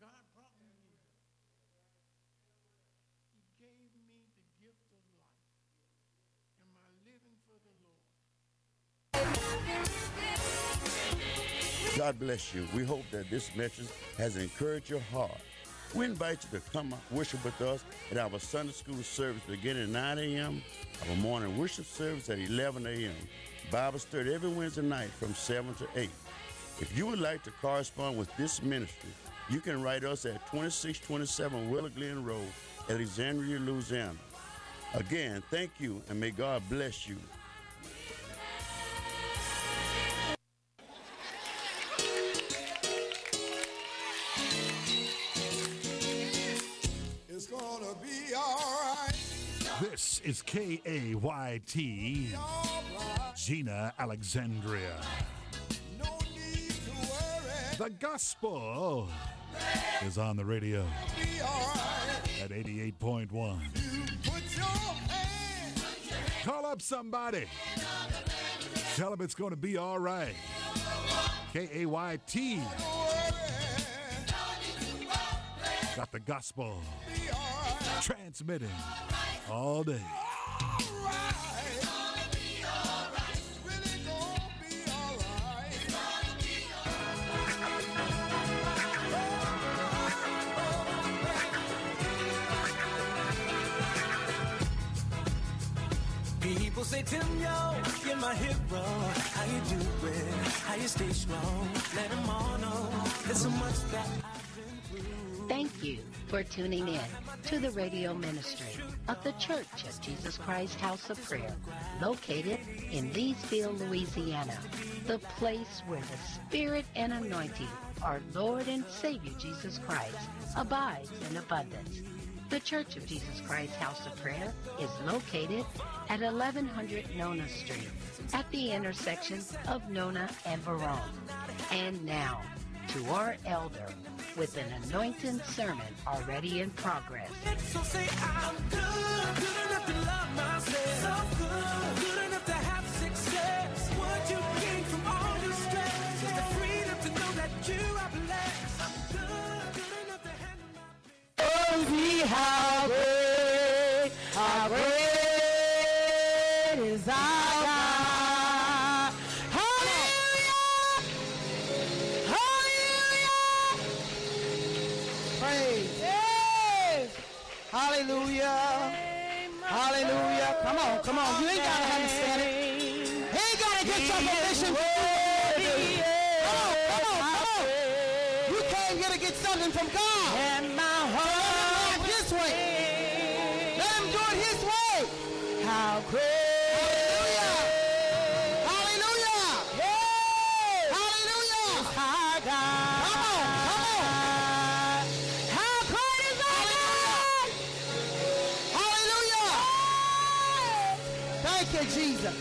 God brought me here. He gave me the gift of life. Am I living for the Lord? God bless you. We hope that this message has encouraged your heart. We invite you to come worship with us at our Sunday school service beginning at 9 a.m., our morning worship service at 11 a.m., Bible study every Wednesday night from 7 to 8. If you would like to correspond with this ministry, you can write us at 2627 Willow Glen Road, Alexandria, Louisiana. Again, thank you and may God bless you. It's gonna be alright. This is K A Y T, Gina Alexandria. The gospel is on the radio at 88.1. Put your hand. Call up somebody. Tell them it's going to be all right. K A Y T. Got the gospel transmitting all day. Say, Tim, yo, you're my hero. How you doing? How you stay strong? Let them all know there's so much that I've been through. Thank you for tuning in to the radio ministry of the Church of Jesus Christ House of Prayer, located in Leesville, Louisiana, the place where the Spirit and anointing our Lord and Savior Jesus Christ abides in abundance. The Church of Jesus Christ House of Prayer is located at 1100 Nona Street at the intersection of Nona and Verone. And now, to our elder with an anointing sermon already in progress. So see how great, how great is our God. Hallelujah! Hallelujah! Praise. Yes. Hallelujah. Hallelujah. Come on, come on. You ain't got to understand it. He ain't got to get your permission for you. Come on, come on, come on. You came here to get something from God. Jesus.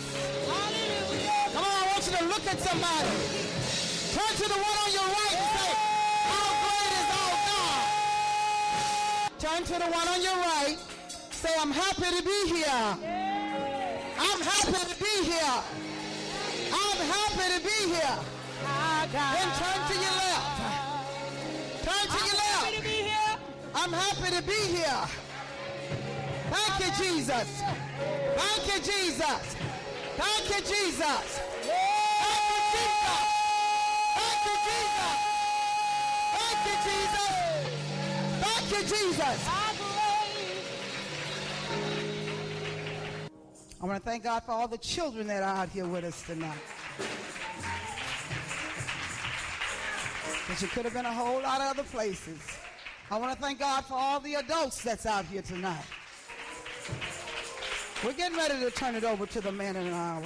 Hallelujah. Come on, I want you to look at somebody. Turn to the one on your right and say, How great is our God? Turn to the one on your right. Say, I'm happy to be here. I'm happy to be here. I'm happy to be here. Then turn to your left. Turn to your left. I'm happy to be here. Thank you, Jesus. Thank you, Jesus. Thank you, Jesus. Thank you, Jesus. Thank you, Jesus. Thank you, Jesus. I want to thank God for all the children that are out here with us tonight. Because you could have been a whole lot of other places. I want to thank God for all the adults that's out here tonight. We're getting ready to turn it over to the man in an hour.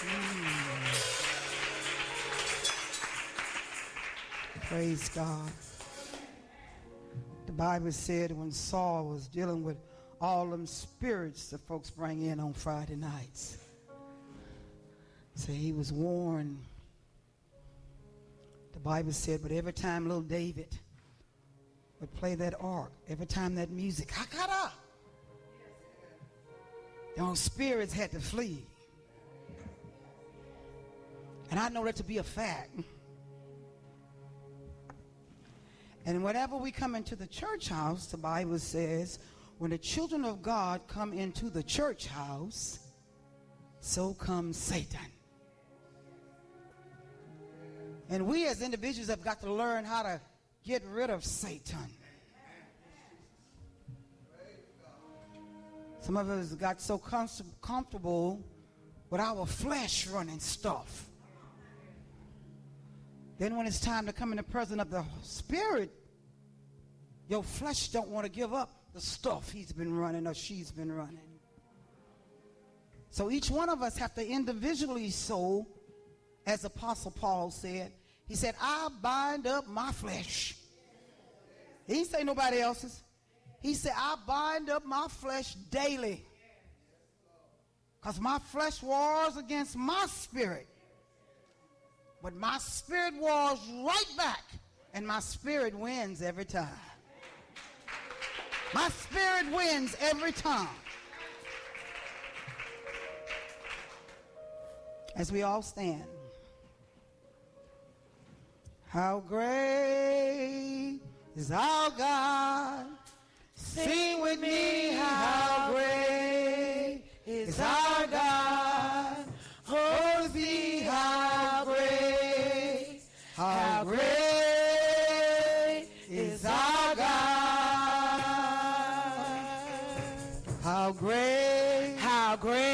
Mm. Praise God. The Bible said when Saul was dealing with all them spirits that folks bring in on Friday nights, say he was warned. The Bible said, but every time little David would play that ark, every time that music, hakara, those spirits had to flee. And I know that to be a fact. And whenever we come into the church house, the Bible says, when the children of God come into the church house, so comes Satan. And we as individuals have got to learn how to get rid of Satan. Some of us got so comfort- comfortable with our flesh running stuff. Then when it's time to come in the presence of the Spirit, your flesh don't want to give up the stuff he's been running or she's been running. So each one of us have to individually sow, as Apostle Paul said. He said, I bind up my flesh. He didn't say nobody else's. He said, I bind up my flesh daily. Because my flesh wars against my spirit. But my spirit wars right back. And my spirit wins every time. My spirit wins every time. As we all stand. How great is our God. Sing with me, how great is our God. Oh, see how great, how great is our God. How great, how great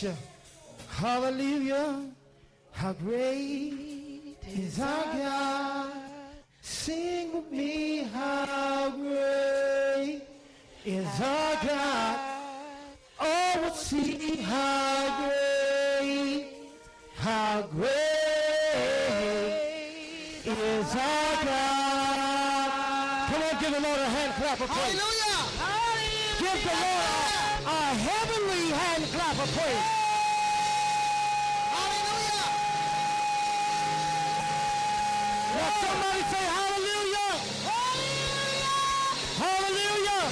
Bless you. Hallelujah. How great is our God. Sing with me, how great is our God. Oh, we'll see how great, how great is our God. Come on, give the Lord a hand clap of praise. Hallelujah. Give the Lord a, a heavenly hand clap of praise. Hallelujah. Now somebody say hallelujah. Hallelujah. Hallelujah.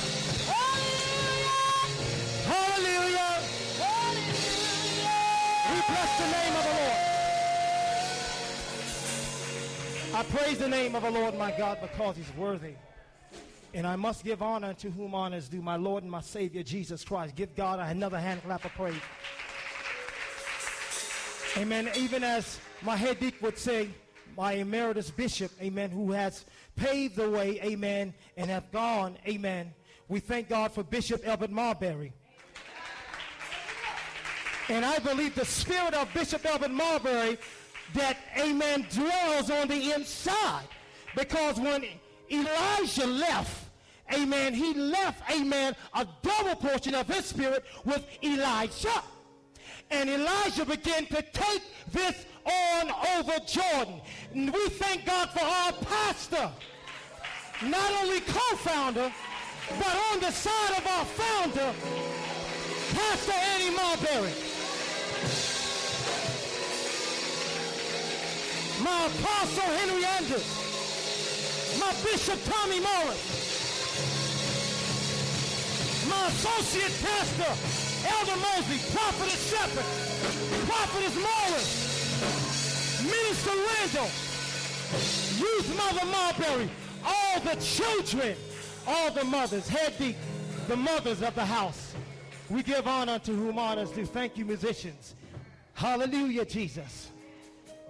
hallelujah. Hallelujah. Hallelujah. We bless the name of the Lord. I praise the name of the Lord my God because he's worthy. And I must give honor to whom honor is due, my Lord and my Savior, Jesus Christ. Give God another hand clap of praise. Amen. Even as my head deacon would say, my emeritus bishop, amen, who has paved the way, amen, and have gone, amen. We thank God for Bishop Albert Marbury. And I believe the spirit of Bishop Albert Marbury that, amen, dwells on the inside. Because when Elijah left, amen, he left, amen, a double portion of his spirit with Elisha. And Elisha began to take this on over Jordan. And we thank God for our pastor, not only co-founder, but on the side of our founder, Pastor Annie Marbury. My apostle Henry Andrews, my bishop Tommy Morris, my associate pastor Elder Mosley, prophetess Shepherd, prophetess Morris, Minister Randall, Youth Mother Marbury, all the children, all the mothers, head deep, the mothers of the house. We give honor to whom honors due. Thank you, musicians. Hallelujah, Jesus.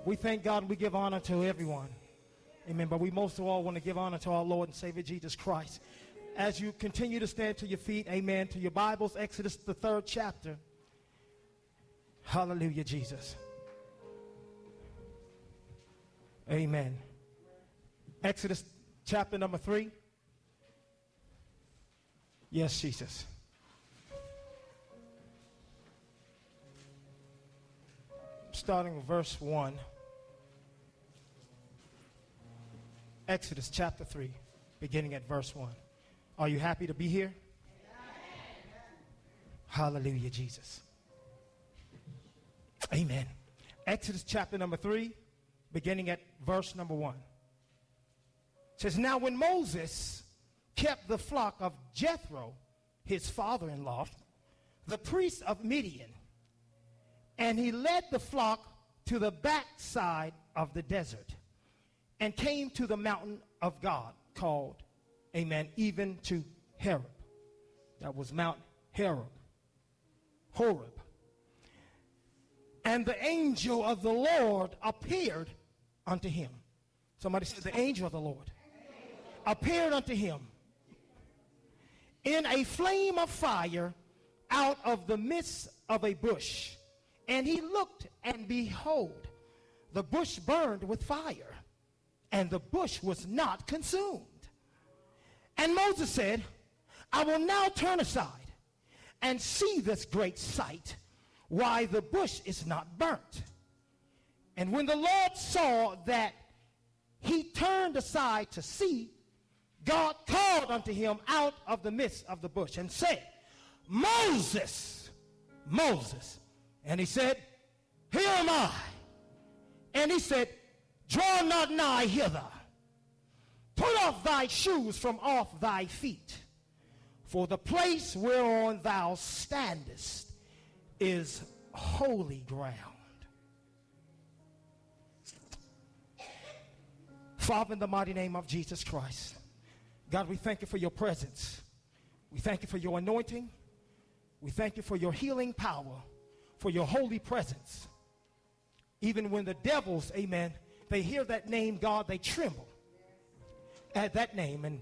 We thank God we give honor to everyone. Amen. But we most of all want to give honor to our Lord and Savior Jesus Christ. As you continue to stand to your feet, amen, to your Bibles, Exodus, the third chapter. Hallelujah, Jesus. Amen. Exodus chapter number three. Yes, Jesus. Starting with verse 1. Exodus chapter 3, beginning at verse 1. Are you happy to be here? Hallelujah, Jesus. Amen. Exodus chapter number 3, beginning at verse number 1. says, Now when Moses kept the flock of Jethro, his father in law, the priest of Midian, and he led the flock to the backside of the desert and came to the mountain of God called, amen, even to Horeb. That was Mount Horeb. Horeb. And the angel of the Lord appeared unto him. Somebody said, The angel of the Lord appeared unto him in a flame of fire out of the midst of a bush. And he looked, and behold, the bush burned with fire, and the bush was not consumed. And Moses said, I will now turn aside and see this great sight, why the bush is not burnt. And when the Lord saw that he turned aside to see, God called unto him out of the midst of the bush and said, Moses, Moses. And he said, Here am I. And he said, Draw not nigh hither. Put off thy shoes from off thy feet. For the place whereon thou standest is holy ground. Father, in the mighty name of Jesus Christ, God, we thank you for your presence. We thank you for your anointing. We thank you for your healing power, for your holy presence. Even when the devils, amen, they hear that name, God, they tremble at that name. And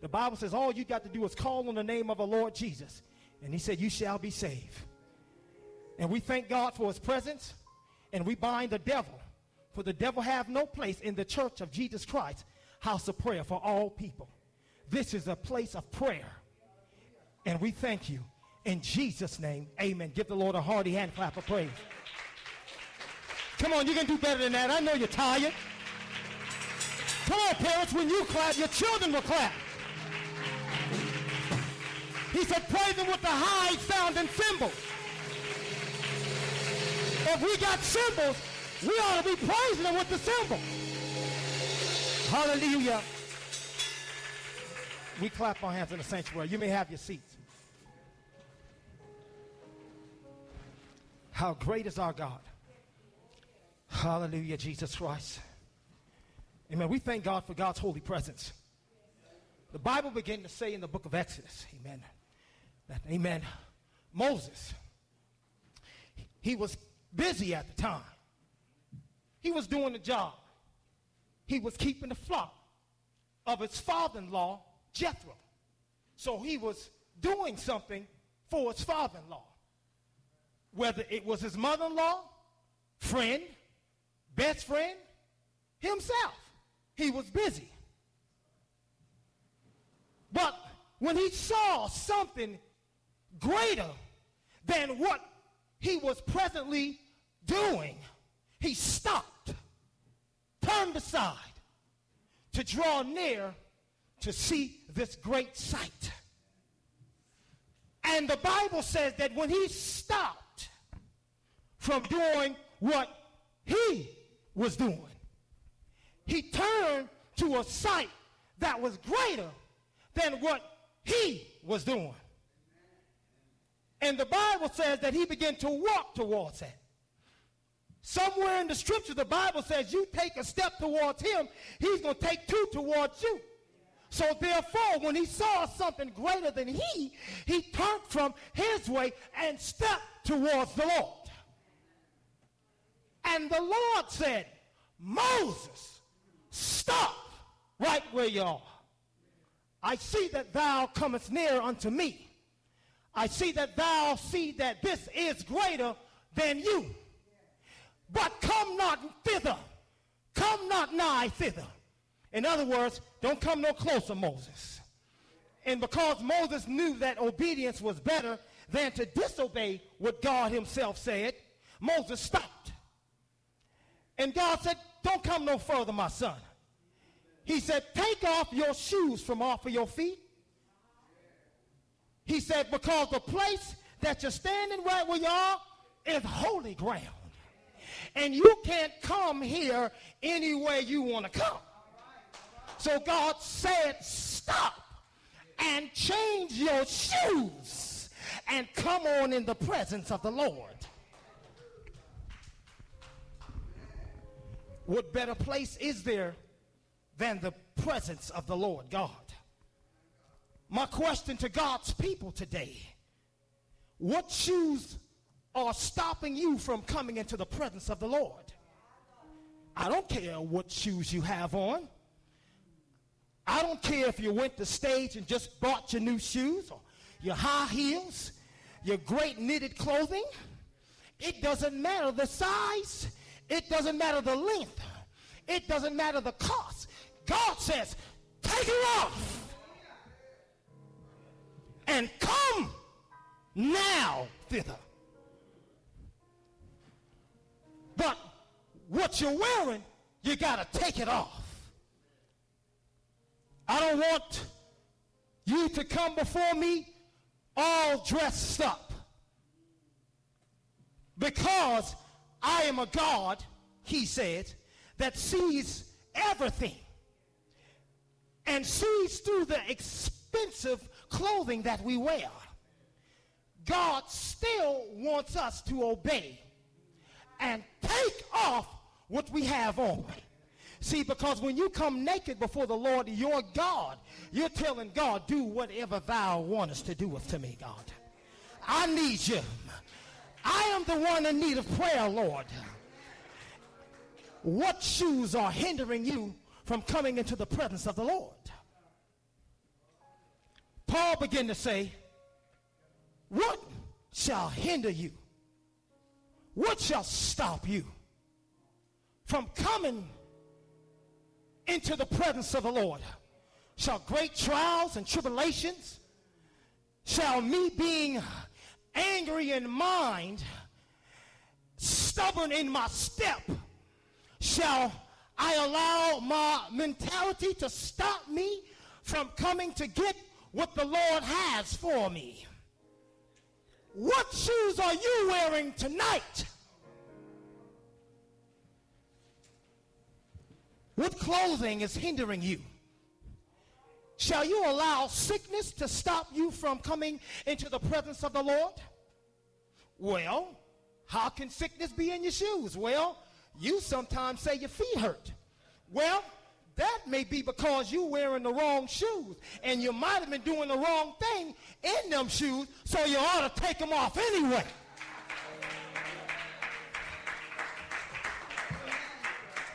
the Bible says all you got to do is call on the name of the Lord Jesus. And he said, You shall be saved. And we thank God for his presence. And we bind the devil. For the devil have no place in the church of Jesus Christ, house of prayer for all people. This is a place of prayer. And we thank you. In Jesus' name, amen. Give the Lord a hearty hand clap of praise. Come on, you can do better than that. I know you're tired. Come on, parents, when you clap, your children will clap. He said, praise him with the high sounding cymbals. If we got cymbals, we ought to be praising him with the cymbal. Hallelujah. We clap our hands in the sanctuary. You may have your seats. How great is our God. Hallelujah, Jesus Christ. Amen. We thank God for God's holy presence. The Bible began to say in the book of Exodus, amen, that, amen, Moses, he was busy at the time. He was doing the job. He was keeping the flock of his father-in-law, Jethro. So he was doing something for his father-in-law. Whether it was his mother-in-law, friend, best friend, himself. He was busy. But when he saw something greater than what he was presently doing, he stopped, turned aside to draw near to see this great sight. And the Bible says that when he stopped from doing what he was doing, he turned to a sight that was greater than what he was doing. And the Bible says that he began to walk towards it. Somewhere in the scripture, the Bible says you take a step towards him, he's going to take two towards you. So therefore, when he saw something greater than he, he turned from his way and stepped towards the Lord. And the Lord said, Moses, stop right where you are. I see that thou comest near unto me. I see that thou see that this is greater than you. But come not thither. Come not nigh thither. In other words, don't come no closer, Moses. And because Moses knew that obedience was better than to disobey what God himself said, Moses stopped. And God said, don't come no further, my son. He said, take off your shoes from off of your feet. He said, because the place that you're standing right where you are is holy ground. And you can't come here any way you want to come. So God said, stop and change your shoes and come on in the presence of the Lord. What better place is there than the presence of the Lord God? My question to God's people today what shoes are stopping you from coming into the presence of the Lord? I don't care what shoes you have on. I don't care if you went to stage and just bought your new shoes or your high heels, your great knitted clothing. It doesn't matter the size. It doesn't matter the length. It doesn't matter the cost. God says, take it off and come now thither. But what you're wearing, you got to take it off. I don't want you to come before me all dressed up. Because I am a God, he said, that sees everything and sees through the expensive clothing that we wear. God still wants us to obey and take off what we have on. See, because when you come naked before the Lord, your God, you're telling God, do whatever thou wantest to do to me, God. I need you. I am the one in need of prayer, Lord. What shoes are hindering you from coming into the presence of the Lord? Paul began to say, What shall hinder you? What shall stop you from coming into the presence of the Lord? Shall great trials and tribulations, shall me being angry in mind, stubborn in my step, shall I allow my mentality to stop me from coming to get what the Lord has for me? What shoes are you wearing tonight? What clothing is hindering you? Shall you allow sickness to stop you from coming into the presence of the Lord? Well, how can sickness be in your shoes? Well, you sometimes say your feet hurt. Well, that may be because you're wearing the wrong shoes and you might have been doing the wrong thing in them shoes, so you ought to take them off anyway.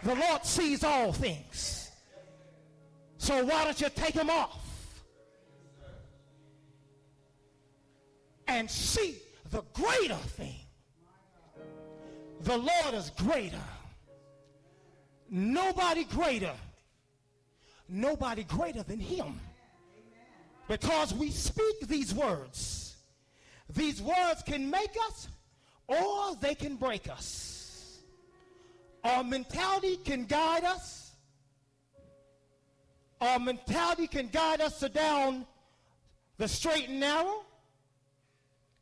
The Lord sees all things. So why don't you take them off and see the greater thing? The Lord is greater. Nobody greater. Nobody greater than him. Because we speak these words. These words can make us or they can break us. Our mentality can guide us. Our mentality can guide us down the straight and narrow.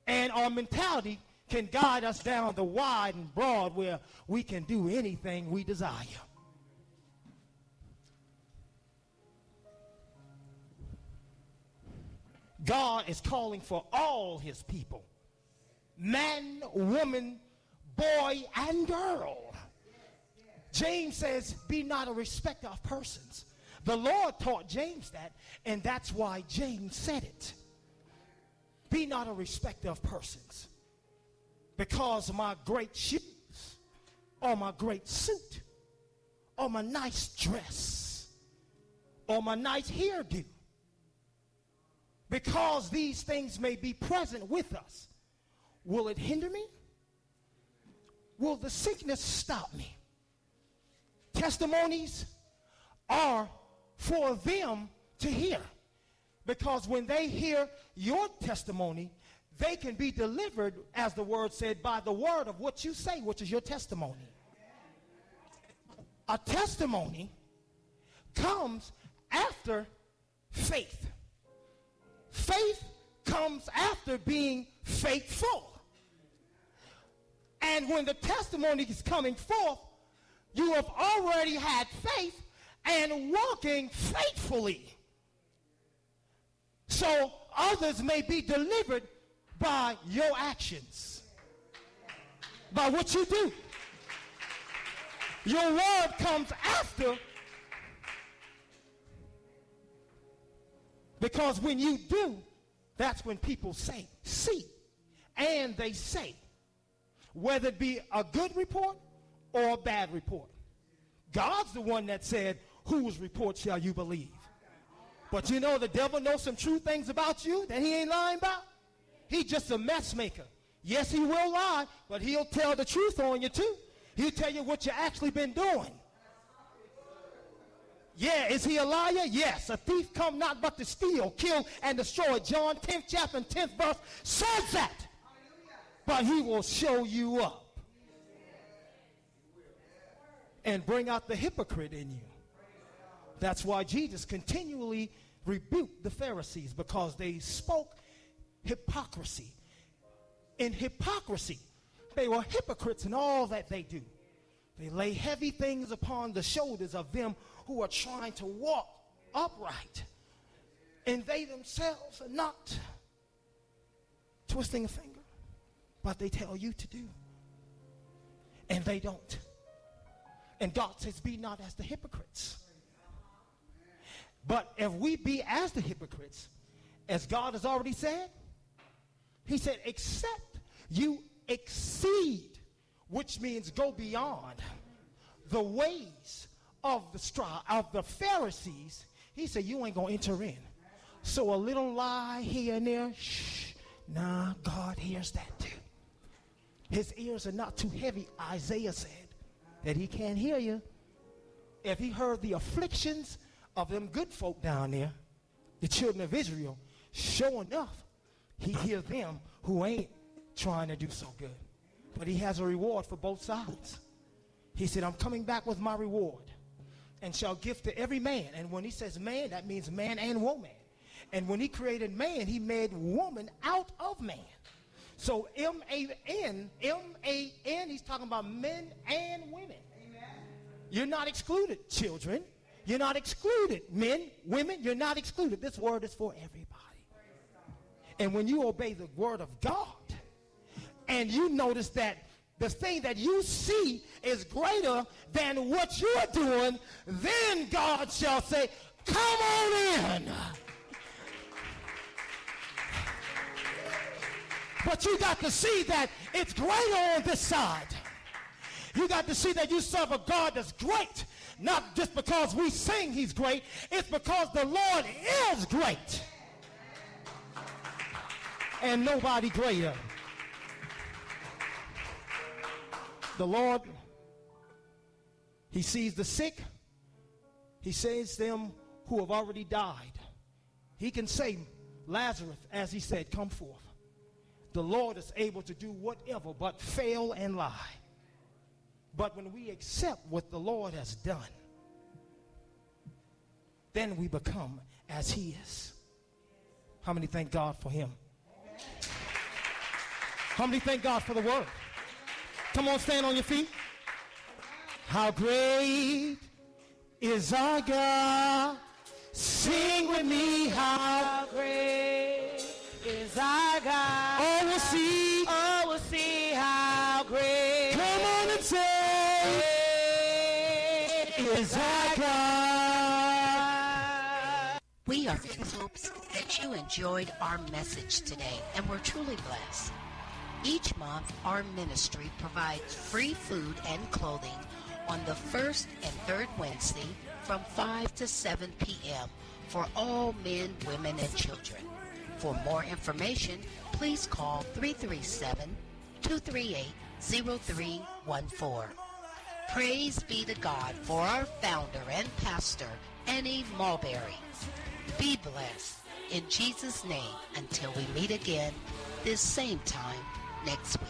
And our mentality can guide us down the wide and broad where we can do anything we desire. God is calling for all his people man, woman, boy and girl. James says, Be not a respecter of persons. The Lord taught James that, and that's why James said it. Be not a respecter of persons. Because my great shoes, or my great suit, or my nice dress, or my nice hairdo, because these things may be present with us, will it hinder me? Will the sickness stop me? Testimonies are for them to hear. Because when they hear your testimony, they can be delivered, as the word said, by the word of what you say, which is your testimony. A testimony comes after faith. Faith comes after being faithful. And when the testimony is coming forth, you have already had faith and walking faithfully. So others may be delivered by your actions, by what you do. Your word comes after because when you do, that's when people say, see, and they say, whether it be a good report or a bad report. God's the one that said, whose report shall you believe? But you know the devil knows some true things about you that he ain't lying about? He's just a mess maker. Yes, he will lie, but he'll tell the truth on you too. He'll tell you what you actually been doing. Yeah, is he a liar? Yes. A thief come not but to steal, kill, and destroy. John 10th chapter and 10th verse says that. But he will show you up and bring out the hypocrite in you. That's why Jesus continually rebuked the Pharisees because they spoke hypocrisy. In hypocrisy, they were hypocrites in all that they do. They lay heavy things upon the shoulders of them who are trying to walk upright. And they themselves are not twisting a finger, but they tell you to do. And they don't. And God says, Be not as the hypocrites. But if we be as the hypocrites, as God has already said, He said, except you exceed, which means go beyond the ways of the stri- of the Pharisees, He said, you ain't gonna enter in. So a little lie here and there, shh, nah, God hears that too. His ears are not too heavy, Isaiah said that he can't hear you. If he heard the afflictions of them good folk down there, the children of Israel, sure enough, he hear them who ain't trying to do so good. But he has a reward for both sides. He said, I'm coming back with my reward and shall give to every man. And when he says man, that means man and woman. And when he created man, he made woman out of man. So M A N, M A N, he's talking about men and women. Amen. You're not excluded, children. You're not excluded, men, women. You're not excluded. This word is for everybody. And when you obey the word of God, and you notice that the thing that you see is greater than what you're doing, then God shall say, Come on in. But you got to see that it's greater on this side. You got to see that you serve a God that's great. Not just because we sing he's great, it's because the Lord is great. And nobody greater. The Lord, he sees the sick. He saves them who have already died. He can say, Lazarus, as he said, come forth the Lord is able to do whatever but fail and lie. But when we accept what the Lord has done, then we become as He is. How many thank God for Him? How many thank God for the Word? Come on, stand on your feet. How great is our God? Sing with me, how great is our God. Oh, us in hopes that you enjoyed our message today and were truly blessed. Each month, our ministry provides free food and clothing on the first and third Wednesday from 5 to 7 p.m. for all men, women, and children. For more information, please call 337 238 0314. Praise be to God for our founder and pastor, Annie Marbury. Be blessed in Jesus' name until we meet again this same time next week.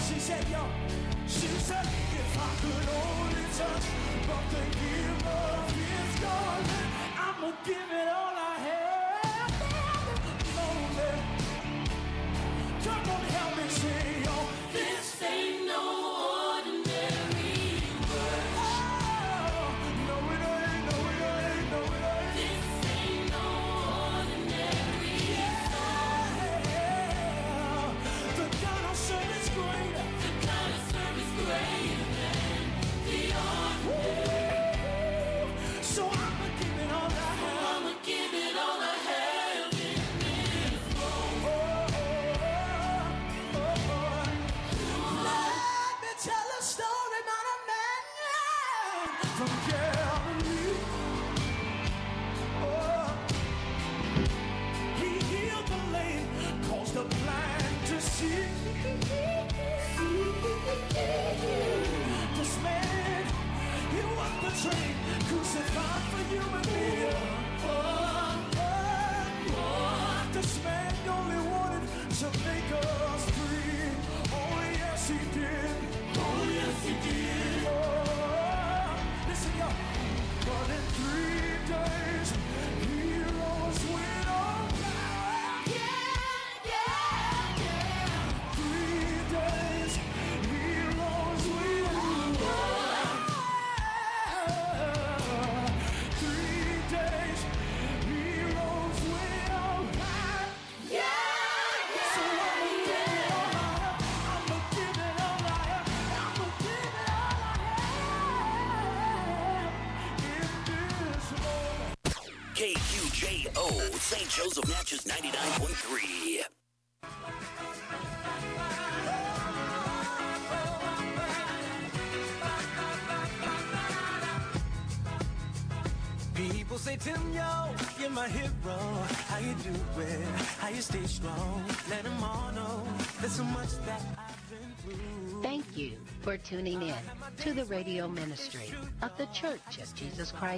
she said, yo. She said, if I could only touch but the give up is garment, I'ma give do it. How you stay strong, let them all know there's so much that I've been through. Thank you for tuning in to the radio ministry of the Church of Jesus Christ.